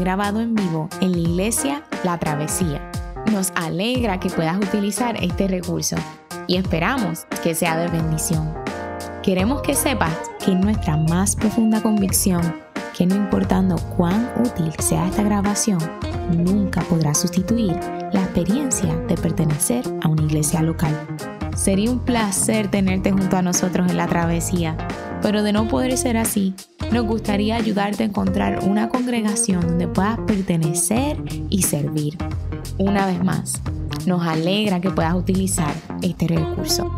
grabado en vivo en la iglesia La Travesía. Nos alegra que puedas utilizar este recurso y esperamos que sea de bendición. Queremos que sepas que nuestra más profunda convicción que no importando cuán útil sea esta grabación, nunca podrá sustituir la experiencia de pertenecer a una iglesia local. Sería un placer tenerte junto a nosotros en la travesía, pero de no poder ser así, nos gustaría ayudarte a encontrar una congregación donde puedas pertenecer y servir. Una vez más, nos alegra que puedas utilizar este recurso.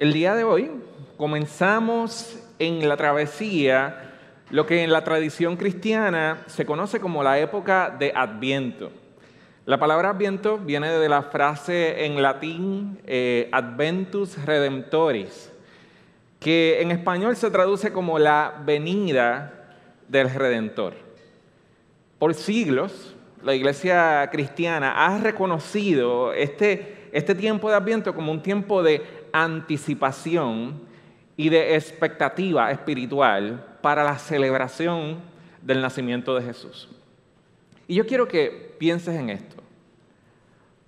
El día de hoy comenzamos en la travesía lo que en la tradición cristiana se conoce como la época de Adviento. La palabra Adviento viene de la frase en latín eh, Adventus Redemptoris, que en español se traduce como la venida del Redentor. Por siglos, la iglesia cristiana ha reconocido este, este tiempo de Adviento como un tiempo de anticipación y de expectativa espiritual para la celebración del nacimiento de Jesús. Y yo quiero que pienses en esto.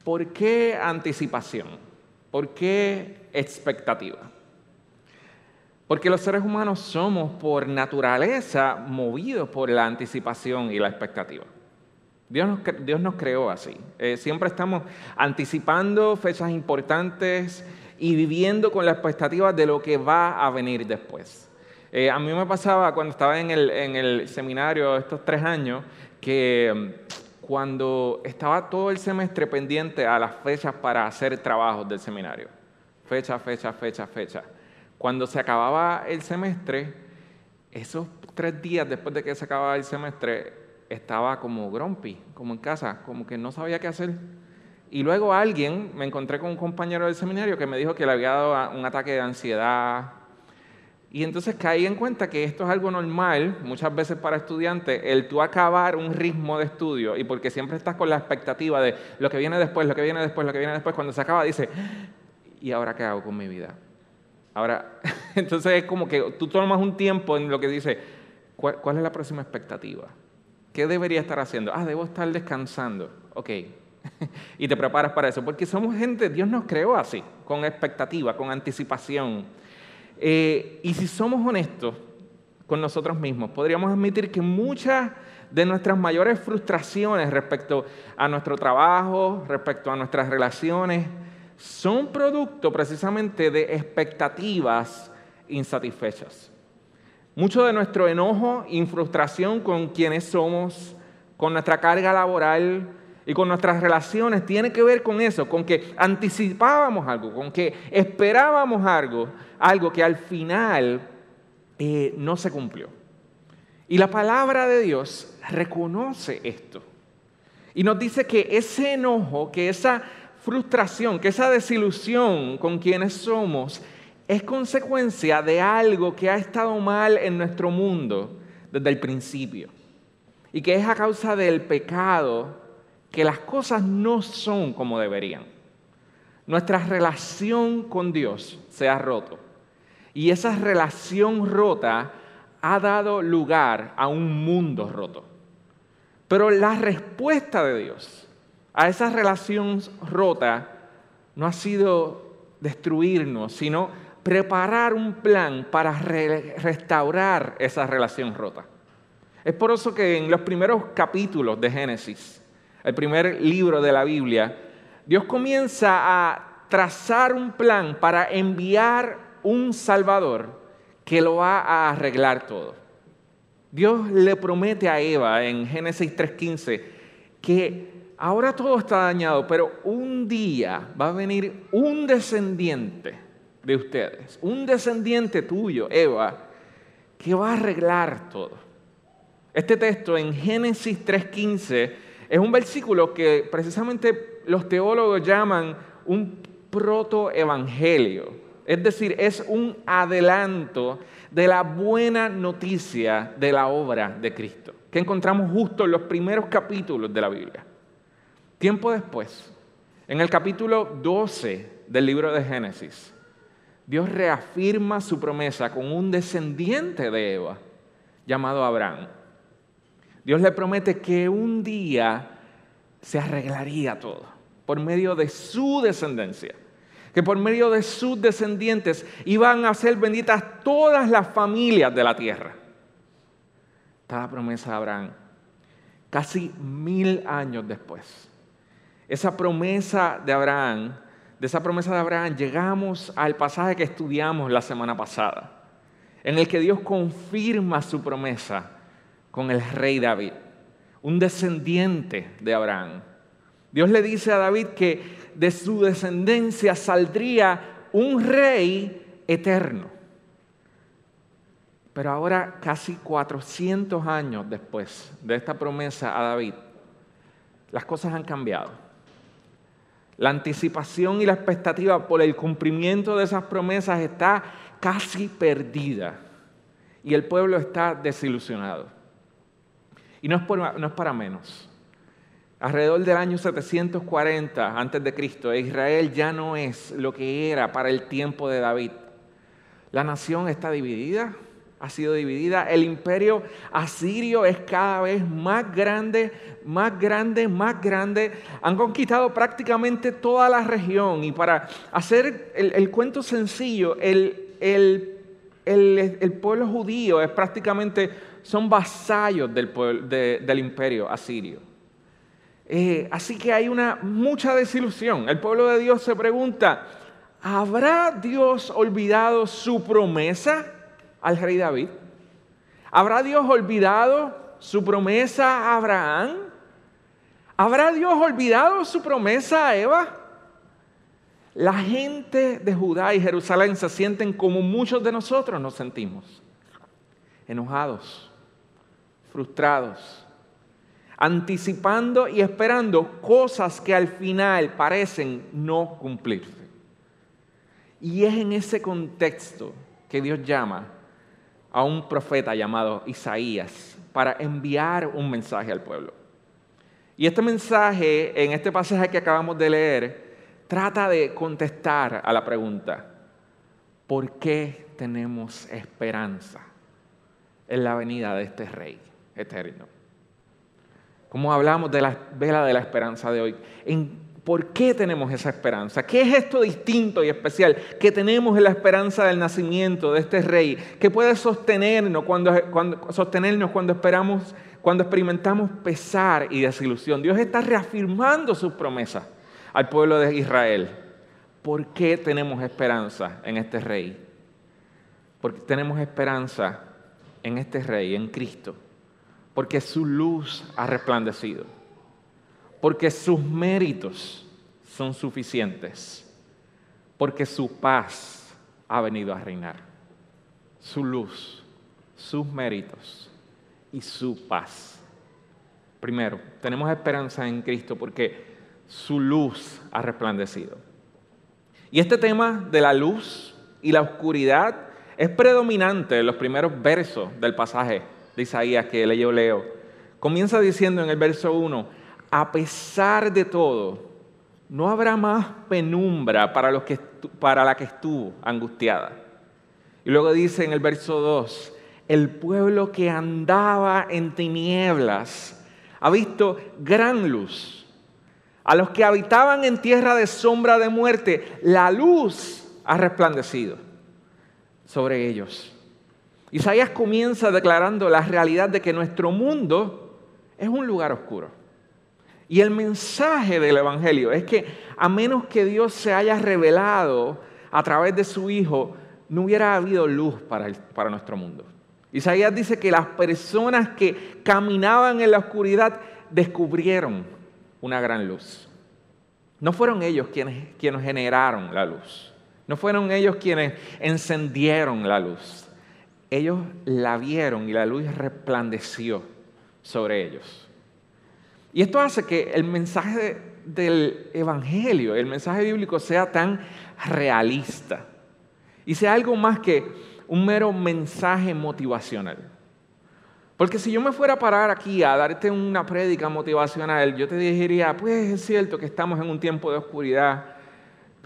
¿Por qué anticipación? ¿Por qué expectativa? Porque los seres humanos somos por naturaleza movidos por la anticipación y la expectativa. Dios nos, Dios creó así. Eh, siempre estamos anticipando fechas importantes, y viviendo con la expectativa de lo que va a venir después. Eh, a mí me pasaba cuando estaba en el, en el seminario estos tres años que mm, cuando estaba todo el semestre pendiente a las fechas para hacer trabajos del seminario. Fecha, fecha, fecha, fecha. Cuando se acababa el semestre, esos tres días después de que se acababa el semestre, estaba como grumpy, como en casa, como que no sabía qué hacer. Y luego alguien, me encontré con un compañero del seminario que me dijo que le había dado un ataque de ansiedad. Y entonces caí en cuenta que esto es algo normal, muchas veces para estudiantes, el tú acabar un ritmo de estudio y porque siempre estás con la expectativa de lo que viene después, lo que viene después, lo que viene después, cuando se acaba dice, ¿y ahora qué hago con mi vida? Ahora, entonces es como que tú tomas un tiempo en lo que dice, ¿cuál, ¿cuál es la próxima expectativa? ¿Qué debería estar haciendo? Ah, debo estar descansando. Ok, y te preparas para eso, porque somos gente, Dios nos creó así, con expectativa, con anticipación. Eh, y si somos honestos con nosotros mismos, podríamos admitir que muchas de nuestras mayores frustraciones respecto a nuestro trabajo, respecto a nuestras relaciones, son producto precisamente de expectativas insatisfechas. Mucho de nuestro enojo y frustración con quienes somos, con nuestra carga laboral, y con nuestras relaciones tiene que ver con eso, con que anticipábamos algo, con que esperábamos algo, algo que al final eh, no se cumplió. Y la palabra de Dios reconoce esto. Y nos dice que ese enojo, que esa frustración, que esa desilusión con quienes somos, es consecuencia de algo que ha estado mal en nuestro mundo desde el principio. Y que es a causa del pecado que las cosas no son como deberían. Nuestra relación con Dios se ha roto. Y esa relación rota ha dado lugar a un mundo roto. Pero la respuesta de Dios a esa relación rota no ha sido destruirnos, sino preparar un plan para restaurar esa relación rota. Es por eso que en los primeros capítulos de Génesis, el primer libro de la Biblia, Dios comienza a trazar un plan para enviar un Salvador que lo va a arreglar todo. Dios le promete a Eva en Génesis 3:15 que ahora todo está dañado, pero un día va a venir un descendiente de ustedes, un descendiente tuyo, Eva, que va a arreglar todo. Este texto en Génesis 3:15 es un versículo que precisamente los teólogos llaman un protoevangelio. Es decir, es un adelanto de la buena noticia de la obra de Cristo, que encontramos justo en los primeros capítulos de la Biblia. Tiempo después, En el capítulo 12 del libro de Génesis, Dios reafirma su promesa con un descendiente de Eva llamado Abraham. Dios le promete que un día se arreglaría todo por medio de su descendencia, que por medio de sus descendientes iban a ser benditas todas las familias de la tierra. Está la promesa de Abraham, casi mil años después. Esa promesa de Abraham, de esa promesa de Abraham, llegamos al pasaje que estudiamos la semana pasada, en el que Dios confirma su promesa con el rey David, un descendiente de Abraham. Dios le dice a David que de su descendencia saldría un rey eterno. Pero ahora, casi 400 años después de esta promesa a David, las cosas han cambiado. La anticipación y la expectativa por el cumplimiento de esas promesas está casi perdida y el pueblo está desilusionado. Y no es, para menos. Alrededor del año 740 antes de Cristo, Israel ya no es lo que era para el tiempo de David. La nación está dividida, ha sido dividida. El imperio asirio es cada vez más grande, más grande, más grande. Han conquistado prácticamente toda la región. Y para hacer el, cuento sencillo, el, el pueblo judío es prácticamente son vasallos del, del imperio asirio. Eh, así que hay una mucha desilusión. El pueblo de Dios se pregunta, ¿habrá Dios olvidado su promesa al rey David? ¿Habrá Dios olvidado su promesa a Abraham? ¿Habrá Dios olvidado su promesa a Eva? La gente de Judá y Jerusalén se sienten como muchos de nosotros nos sentimos, enojados, frustrados, anticipando y esperando cosas que al final parecen no cumplirse. Y es en ese contexto que Dios llama a un profeta llamado Isaías para enviar un mensaje al pueblo. Y este mensaje, en este pasaje que acabamos de leer, trata de contestar a la pregunta, ¿por qué tenemos esperanza en la venida de este rey? Eterno. Como hablamos de la vela de la esperanza de hoy, ¿en ¿por qué tenemos esa esperanza? ¿Qué es esto distinto y especial que tenemos en la esperanza del nacimiento de este rey que puede sostenernos cuando, cuando, sostenernos cuando esperamos, cuando experimentamos pesar y desilusión? Dios está reafirmando sus promesas al pueblo de Israel. ¿Por qué tenemos esperanza en este rey? Porque tenemos esperanza en este rey, en Cristo porque su luz ha resplandecido, porque sus méritos son suficientes, porque su paz ha venido a reinar. Su luz, sus méritos y su paz. Primero, tenemos esperanza en Cristo porque su luz ha resplandecido. Y este tema de la luz y la oscuridad es predominante en los primeros versos del pasaje de Isaías que yo leo. Comienza diciendo en el verso 1, a pesar de todo, no habrá más penumbra para, los que, para la que estuvo angustiada. Y luego dice en el verso 2, el pueblo que andaba en tinieblas ha visto gran luz. A los que habitaban en tierra de sombra de muerte, la luz ha resplandecido sobre ellos. Isaías comienza declarando la realidad de que nuestro mundo es un lugar oscuro. Y el mensaje del Evangelio es que a menos que Dios se haya revelado a través de su Hijo, no hubiera habido luz para, para nuestro mundo. Isaías dice que las personas que caminaban en la oscuridad descubrieron una gran luz. No fueron ellos quienes, quienes generaron la luz. No fueron ellos quienes encendieron la luz ellos la vieron y la luz resplandeció sobre ellos. Y esto hace que el mensaje del Evangelio, el mensaje bíblico sea tan realista y sea algo más que un mero mensaje motivacional. Porque si yo me fuera a parar aquí a darte una prédica motivacional, yo te diría, pues es cierto que estamos en un tiempo de oscuridad,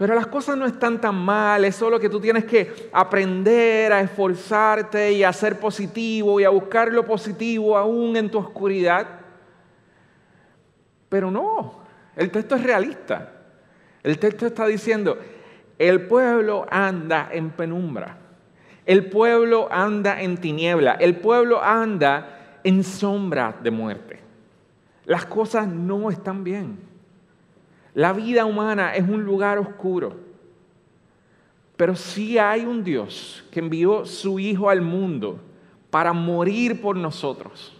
pero las cosas no están tan mal, es solo que tú tienes que aprender a esforzarte y a ser positivo y a buscar lo positivo aún en tu oscuridad. Pero no, el texto es realista. El texto está diciendo, el pueblo anda en penumbra. El pueblo anda en tiniebla, el pueblo anda en sombra de muerte. Las cosas no están bien. La vida humana es un lugar oscuro. Pero sí hay un Dios que envió su Hijo al mundo para morir por nosotros.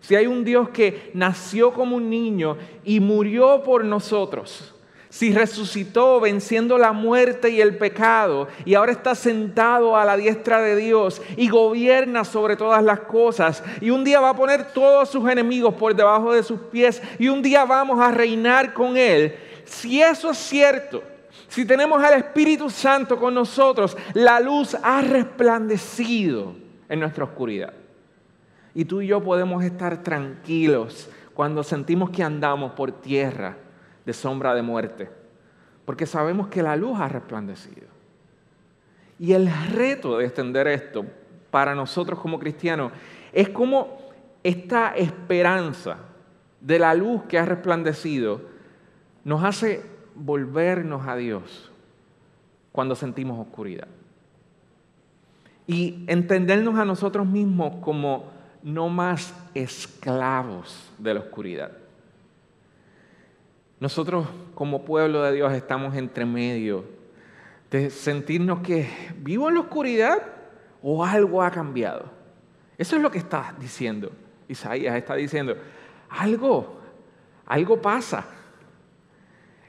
Si hay un Dios que nació como un niño y murió por nosotros si resucitó venciendo la muerte y el pecado y ahora está sentado a la diestra de Dios y gobierna sobre todas las cosas y un día va a poner todos sus enemigos por debajo de sus pies y un día vamos a reinar con Él, si eso es cierto, si tenemos al Espíritu Santo con nosotros, la luz ha resplandecido en nuestra oscuridad. Y tú y yo podemos estar tranquilos cuando sentimos que andamos por tierra de sombra de muerte, porque sabemos que la luz ha resplandecido. Y el reto de extender esto para nosotros como cristianos es como esta esperanza de la luz que ha resplandecido nos hace volvernos a Dios cuando sentimos oscuridad. Y entendernos a nosotros mismos como no más esclavos de la oscuridad. Nosotros como pueblo de Dios estamos entre medio de sentirnos que vivo en la oscuridad o algo ha cambiado. Eso es lo que está diciendo Isaías, está diciendo, algo, algo pasa.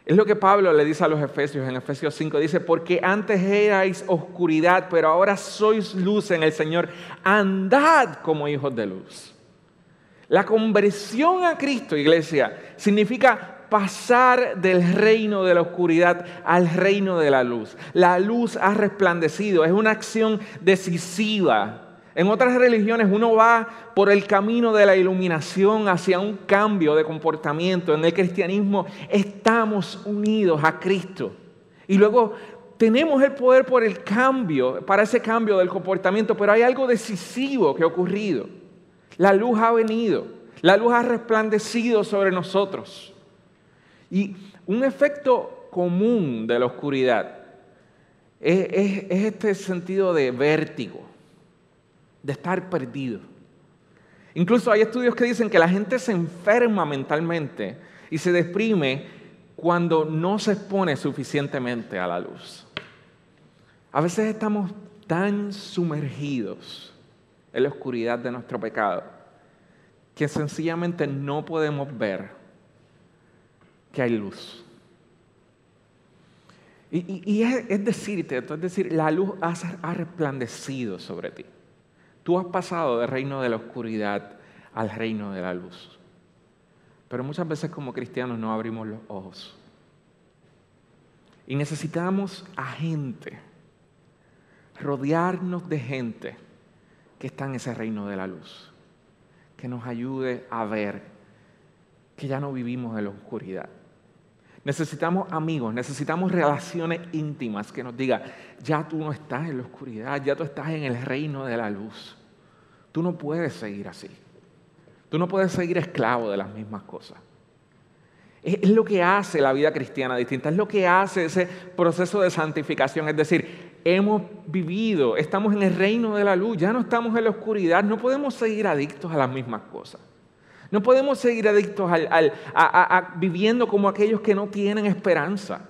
Es lo que Pablo le dice a los Efesios en Efesios 5, dice, porque antes erais oscuridad, pero ahora sois luz en el Señor, andad como hijos de luz. La conversión a Cristo, iglesia, significa pasar del reino de la oscuridad al reino de la luz. La luz ha resplandecido, es una acción decisiva. En otras religiones uno va por el camino de la iluminación hacia un cambio de comportamiento. En el cristianismo estamos unidos a Cristo. Y luego tenemos el poder por el cambio, para ese cambio del comportamiento, pero hay algo decisivo que ha ocurrido. La luz ha venido, la luz ha resplandecido sobre nosotros. Y un efecto común de la oscuridad es, este sentido de vértigo, de estar perdido. Incluso hay estudios que dicen que la gente se enferma mentalmente y se deprime cuando no se expone suficientemente a la luz. A veces estamos tan sumergidos en la oscuridad de nuestro pecado que sencillamente no podemos ver que hay luz. Y, es, decirte, es decir, la luz ha, ha resplandecido sobre ti. Tú has pasado del reino de la oscuridad al reino de la luz. Pero muchas veces como cristianos no abrimos los ojos. Y necesitamos a gente, rodearnos de gente que está en ese reino de la luz, que nos ayude a ver que ya no vivimos en la oscuridad, Necesitamos amigos, necesitamos relaciones íntimas que nos digan, ya tú no estás en la oscuridad, ya tú estás en el reino de la luz. Tú no puedes seguir así. Tú no puedes seguir esclavo de las mismas cosas. Es, lo que hace la vida cristiana distinta, es lo que hace ese proceso de santificación. Es decir, hemos vivido, estamos en el reino de la luz, ya no estamos en la oscuridad, no podemos seguir adictos a las mismas cosas. No podemos seguir adictos a, viviendo como aquellos que no tienen esperanza.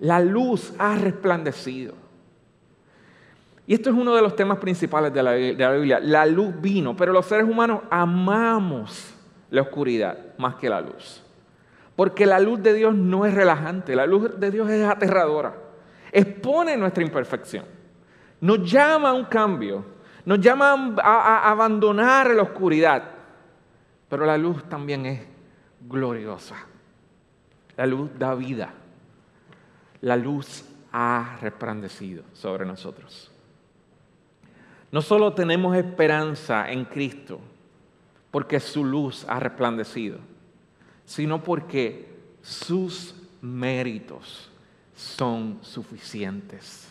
La luz ha resplandecido. Y esto es uno de los temas principales de la, de la Biblia. La luz vino, pero los seres humanos amamos la oscuridad más que la luz. Porque la luz de Dios no es relajante, la luz de Dios es aterradora. Expone nuestra imperfección. Nos llama a un cambio, nos llama a abandonar la oscuridad pero la luz también es gloriosa. La luz da vida. La luz ha resplandecido sobre nosotros. No solo tenemos esperanza en Cristo porque su luz ha resplandecido, sino porque sus méritos son suficientes.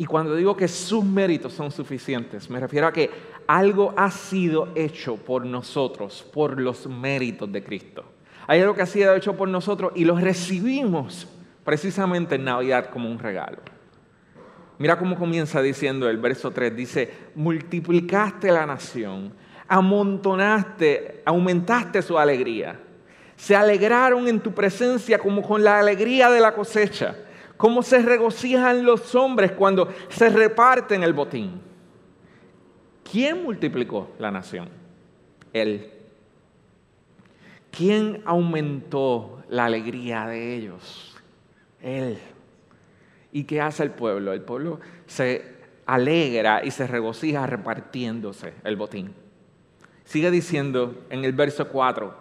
Y cuando digo que sus méritos son suficientes, me refiero a que algo ha sido hecho por nosotros, por los méritos de Cristo. Hay algo que ha sido hecho por nosotros y lo recibimos precisamente en Navidad como un regalo. Mira cómo comienza diciendo el verso 3, dice, multiplicaste la nación, amontonaste, aumentaste su alegría. Se alegraron en tu presencia como con la alegría de la cosecha, como se regocijan los hombres cuando se reparten el botín. ¿Quién multiplicó la nación? Él. ¿Quién aumentó la alegría de ellos? Él. ¿Y qué hace el pueblo? El pueblo se alegra y se regocija repartiéndose el botín. Sigue diciendo en el verso 4,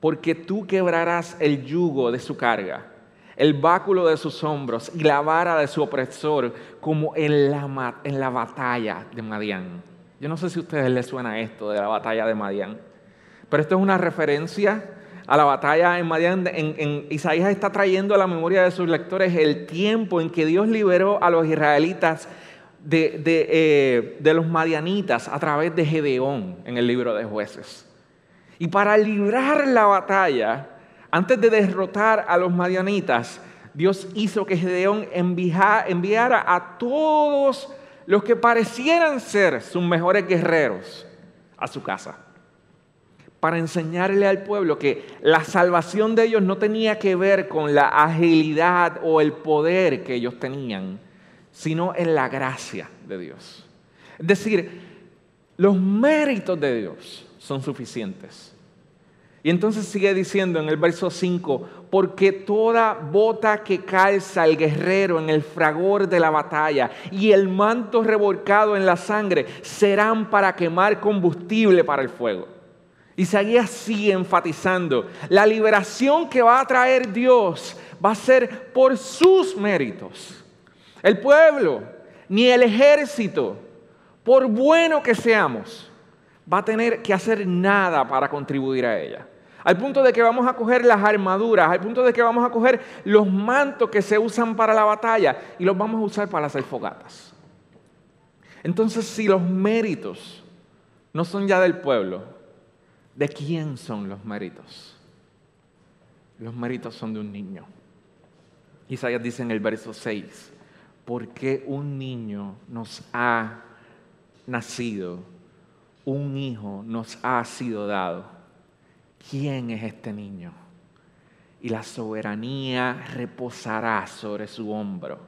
porque tú quebrarás el yugo de su carga, el báculo de sus hombros y la vara de su opresor, como en la, en la batalla de Madián. Yo no sé si a ustedes les suena esto de la batalla de Madián, pero esto es una referencia a la batalla en Madián. En, Isaías está trayendo a la memoria de sus lectores el tiempo en que Dios liberó a los israelitas de, eh, de, los madianitas a través de Gedeón en el libro de jueces. Y para librar la batalla, antes de derrotar a los madianitas, Dios hizo que Gedeón enviara a todos los que parecieran ser sus mejores guerreros a su casa para enseñarle al pueblo que la salvación de ellos no tenía que ver con la agilidad o el poder que ellos tenían, sino en la gracia de Dios. Es decir, los méritos de Dios son suficientes. Y entonces sigue diciendo en el verso 5, porque toda bota que calza el guerrero en el fragor de la batalla y el manto revolcado en la sangre serán para quemar combustible para el fuego. Isaías sigue enfatizando, la liberación que va a traer Dios va a ser por sus méritos. El pueblo, ni el ejército, por bueno que seamos, va a tener que hacer nada para contribuir a ella. Al punto de que vamos a coger las armaduras, al punto de que vamos a coger los mantos que se usan para la batalla y los vamos a usar para hacer fogatas. Entonces, si los méritos no son ya del pueblo, ¿De quién son los méritos? Los méritos son de un niño. Isaías dice en el verso 6, porque un niño nos ha nacido, un hijo nos ha sido dado. ¿Quién es este niño? Y la soberanía reposará sobre su hombro.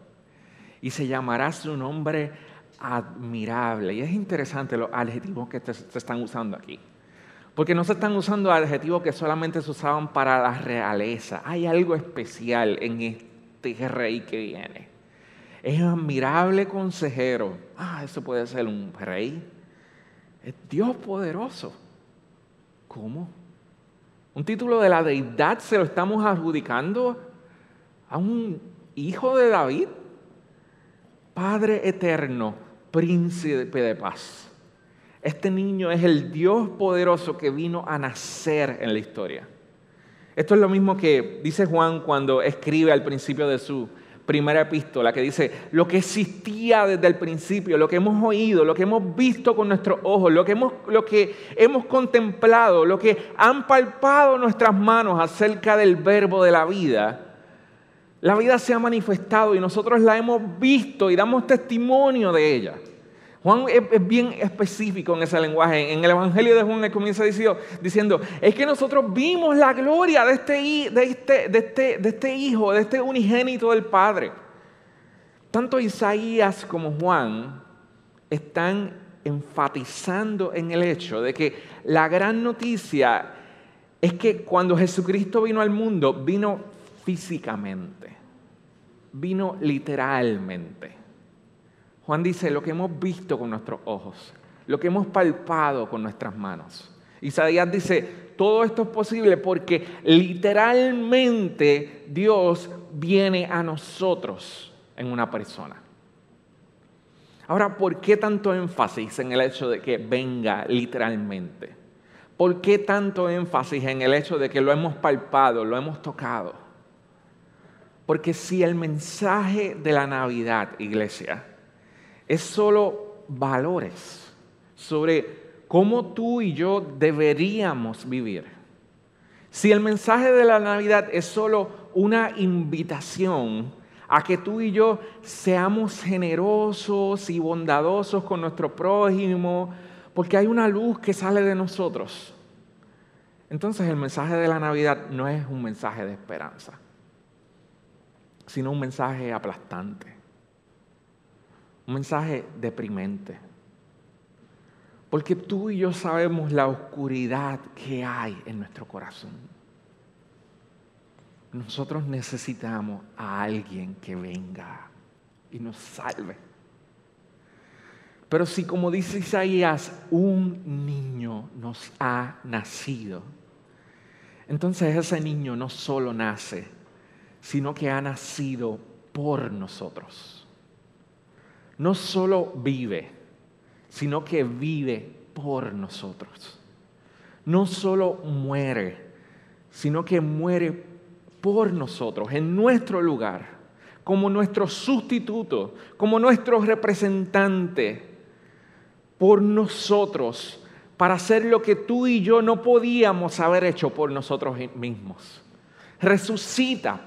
Y se llamará su nombre admirable. Y es interesante los adjetivos que se están usando aquí. Porque no se están usando adjetivos que solamente se usaban para la realeza. Hay algo especial en este rey que viene. Es un admirable consejero. Ah, eso puede ser un rey. Es Dios poderoso. ¿Cómo? Un título de la deidad se lo estamos adjudicando a un hijo de David. Padre eterno, príncipe de paz. Este niño es el Dios poderoso que vino a nacer en la historia. Esto es lo mismo que dice Juan cuando escribe al principio de su primera epístola, que dice, lo que existía desde el principio, lo que hemos oído, lo que hemos visto con nuestros ojos, lo que hemos, lo que hemos contemplado, lo que han palpado nuestras manos acerca del verbo de la vida, la vida se ha manifestado y nosotros la hemos visto y damos testimonio de ella. Juan es, bien específico en ese lenguaje. En el Evangelio de Juan él comienza diciendo, es que nosotros vimos la gloria este, este, de, este, de este Hijo, de este unigénito del Padre. Tanto Isaías como Juan están enfatizando en el hecho de que la gran noticia es que cuando Jesucristo vino al mundo, vino físicamente, vino literalmente. Juan dice lo que hemos visto con nuestros ojos, lo que hemos palpado con nuestras manos. Isaías dice, todo esto es posible porque literalmente Dios viene a nosotros en una persona. Ahora, ¿por qué tanto énfasis en el hecho de que venga literalmente? ¿Por qué tanto énfasis en el hecho de que lo hemos palpado, lo hemos tocado? Porque si el mensaje de la Navidad, iglesia, es solo valores sobre cómo tú y yo deberíamos vivir, si el mensaje de la Navidad es solo una invitación a que tú y yo seamos generosos y bondadosos con nuestro prójimo, porque hay una luz que sale de nosotros. Entonces el mensaje de la Navidad no es un mensaje de esperanza, sino un mensaje aplastante, un mensaje deprimente. Porque tú y yo sabemos la oscuridad que hay en nuestro corazón. Nosotros necesitamos a alguien que venga y nos salve. Pero si como dice Isaías, un niño nos ha nacido, entonces ese niño no solo nace, sino que ha nacido por nosotros. No solo vive, sino que vive por nosotros. No solo muere, sino que muere por nosotros, en nuestro lugar, como nuestro sustituto, como nuestro representante por nosotros para hacer lo que tú y yo no podíamos haber hecho por nosotros mismos. Resucita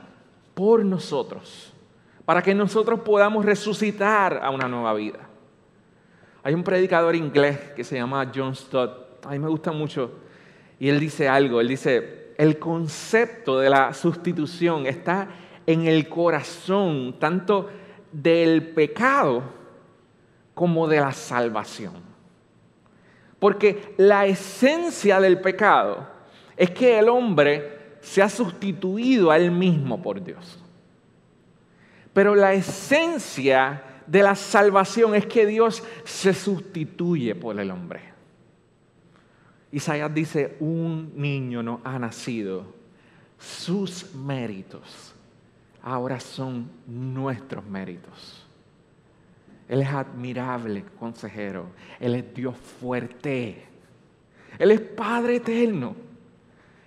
por nosotros, para que nosotros podamos resucitar a una nueva vida. Hay un predicador inglés que se llama John Stott, a mí me gusta mucho, y él dice algo, él dice, el concepto de la sustitución está en el corazón tanto del pecado como de la salvación. Porque la esencia del pecado es que el hombre se ha sustituido a él mismo por Dios. Pero la esencia de la salvación es que Dios se sustituye por el hombre. Isaías dice, un niño no ha nacido, sus méritos ahora son nuestros méritos. Él es admirable consejero. Él es Dios fuerte. Él es Padre eterno.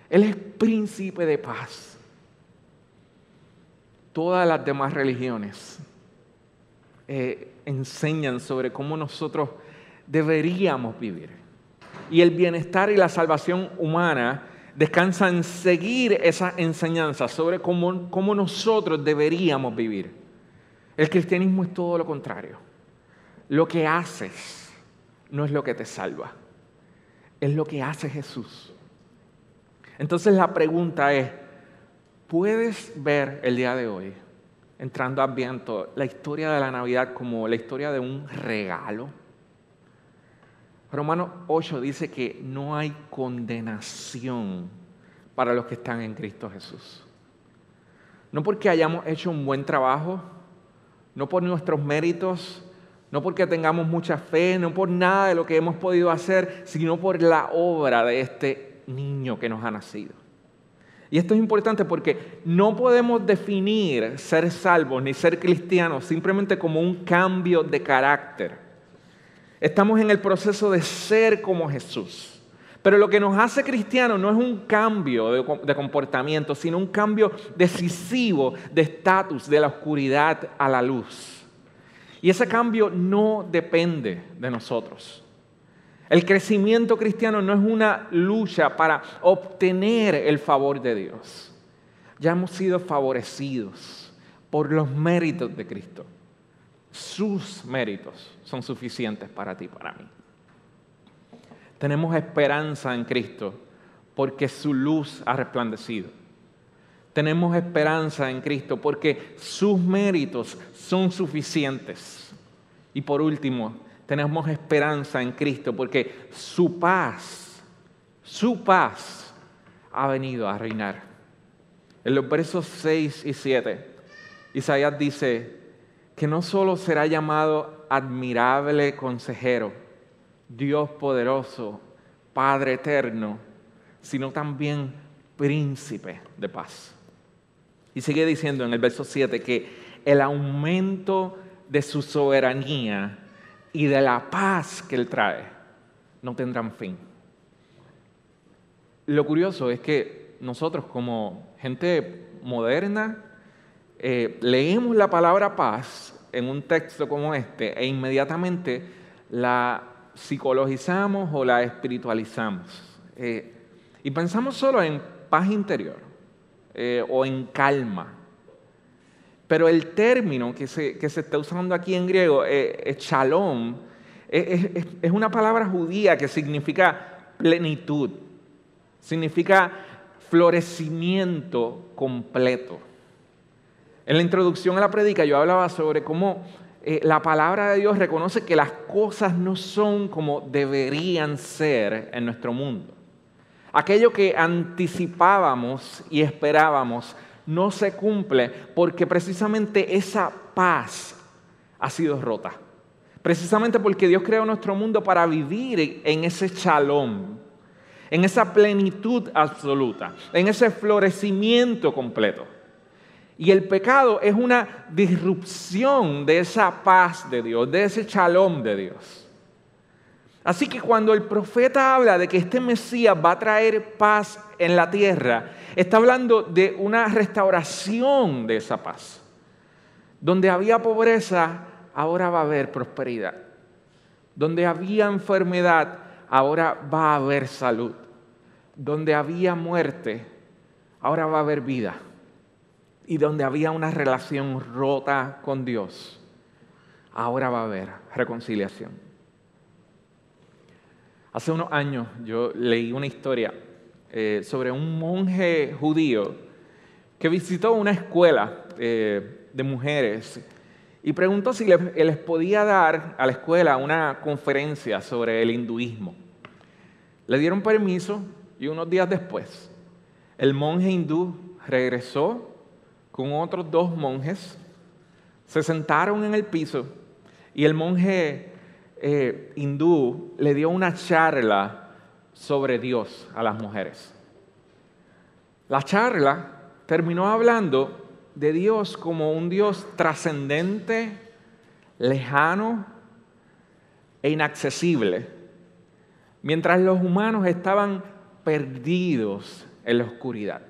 Él es príncipe de paz. Todas las demás religiones eh, enseñan sobre cómo nosotros deberíamos vivir. Y el bienestar y la salvación humana descansan en seguir esa enseñanza sobre cómo, cómo nosotros deberíamos vivir. El cristianismo es todo lo contrario. Lo que haces no es lo que te salva, es lo que hace Jesús. Entonces la pregunta es, ¿puedes ver el día de hoy, entrando a Adviento, la historia de la Navidad como la historia de un regalo? Romanos 8 dice que no hay condenación para los que están en Cristo Jesús. No porque hayamos hecho un buen trabajo, no por nuestros méritos, no porque tengamos mucha fe, no por nada de lo que hemos podido hacer, sino por la obra de este niño que nos ha nacido. Y esto es importante porque no podemos definir ser salvos ni ser cristianos simplemente como un cambio de carácter. Estamos en el proceso de ser como Jesús. Pero lo que nos hace cristianos no es un cambio de, comportamiento, sino un cambio decisivo de estatus, de la oscuridad a la luz. Y ese cambio no depende de nosotros. El crecimiento cristiano no es una lucha para obtener el favor de Dios. Ya hemos sido favorecidos por los méritos de Cristo. Sus méritos son suficientes para ti para mí. Tenemos esperanza en Cristo porque su luz ha resplandecido. Tenemos esperanza en Cristo porque sus méritos son suficientes. Y por último, tenemos esperanza en Cristo porque su paz, su paz ha venido a reinar. En los versos 6 y 7, Isaías dice que no solo será llamado admirable consejero, Dios poderoso, Padre eterno, sino también príncipe de paz. Y sigue diciendo en el verso 7 que el aumento de su soberanía y de la paz que Él trae no tendrán fin. Lo curioso es que nosotros como gente moderna eh, leemos la palabra paz en un texto como este e inmediatamente la psicologizamos o la espiritualizamos. Eh, y pensamos solo en paz interior eh, o en calma. Pero el término que se, está usando aquí en griego, es shalom, es una palabra judía que significa plenitud, significa florecimiento completo. En la introducción a la predica yo hablaba sobre cómo eh, la palabra de Dios reconoce que las cosas no son como deberían ser en nuestro mundo. Aquello que anticipábamos y esperábamos no se cumple porque precisamente esa paz ha sido rota. Precisamente porque Dios creó nuestro mundo para vivir en ese shalom, en esa plenitud absoluta, en ese florecimiento completo. Y el pecado es una disrupción de esa paz de Dios, de ese shalom de Dios. Así que cuando el profeta habla de que este Mesías va a traer paz en la tierra, está hablando de una restauración de esa paz. Donde había pobreza, ahora va a haber prosperidad. Donde había enfermedad, ahora va a haber salud. Donde había muerte, ahora va a haber vida y donde había una relación rota con Dios, ahora va a haber reconciliación. Hace unos años yo leí una historia eh, sobre un monje judío que visitó una escuela eh, de mujeres y preguntó si les podía dar a la escuela una conferencia sobre el hinduismo. Le dieron permiso y unos días después el monje hindú regresó con otros dos monjes, se sentaron en el piso y el monje eh, hindú le dio una charla sobre Dios a las mujeres. La charla terminó hablando de Dios como un Dios trascendente, lejano e inaccesible, mientras los humanos estaban perdidos en la oscuridad.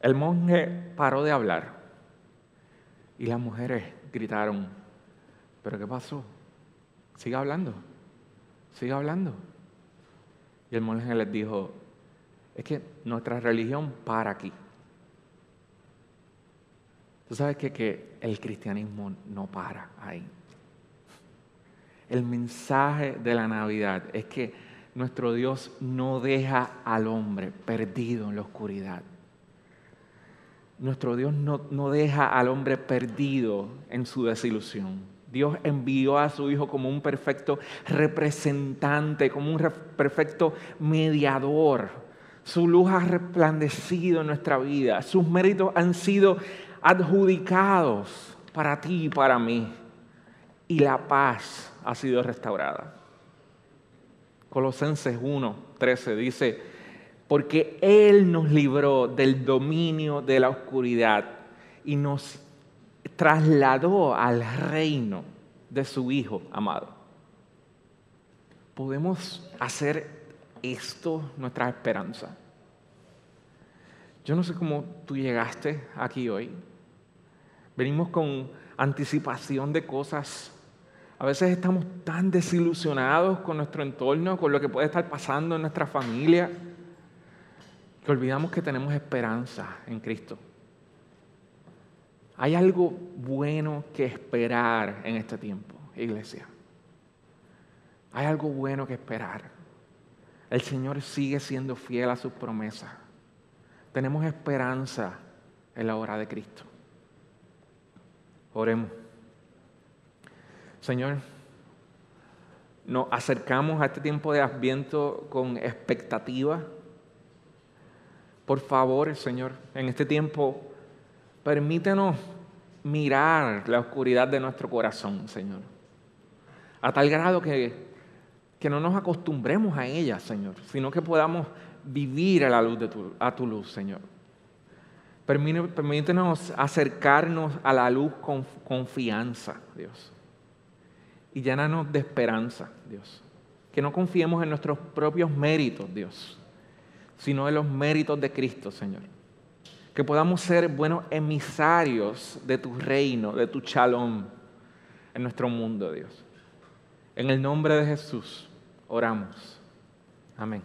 El monje paró de hablar y las mujeres gritaron, ¿pero qué pasó? Siga hablando, siga hablando. Y el monje les dijo, es que nuestra religión para aquí. Tú sabes que, que el cristianismo no para ahí. El mensaje de la Navidad es que nuestro Dios no deja al hombre perdido en la oscuridad nuestro Dios no, deja al hombre perdido en su desilusión. Dios envió a su Hijo como un perfecto representante, como un perfecto mediador. Su luz ha resplandecido en nuestra vida. Sus méritos han sido adjudicados para ti y para mí. Y la paz ha sido restaurada. Colosenses 1, 13 dice, porque Él nos libró del dominio de la oscuridad y nos trasladó al reino de su Hijo amado. Podemos hacer esto nuestra esperanza. Yo no sé cómo tú llegaste aquí hoy. Venimos con anticipación de cosas. A veces estamos tan desilusionados con nuestro entorno, con lo que puede estar pasando en nuestra familia olvidamos que tenemos esperanza en Cristo. Hay algo bueno que esperar en este tiempo, iglesia. Hay algo bueno que esperar. El Señor sigue siendo fiel a sus promesas. Tenemos esperanza en la hora de Cristo. Oremos. Señor, nos acercamos a este tiempo de Adviento con expectativa por favor, Señor, en este tiempo, permítenos mirar la oscuridad de nuestro corazón, Señor. A tal grado que, que no nos acostumbremos a ella, Señor, sino que podamos vivir a la luz de tu, a tu luz, Señor. Permítenos acercarnos a la luz con confianza, Dios. y llénanos de esperanza, Dios. Que no confiemos en nuestros propios méritos, Dios, sino en los méritos de Cristo, Señor. Que podamos ser buenos emisarios de tu reino, de tu chalón en nuestro mundo, Dios. En el nombre de Jesús oramos. Amén.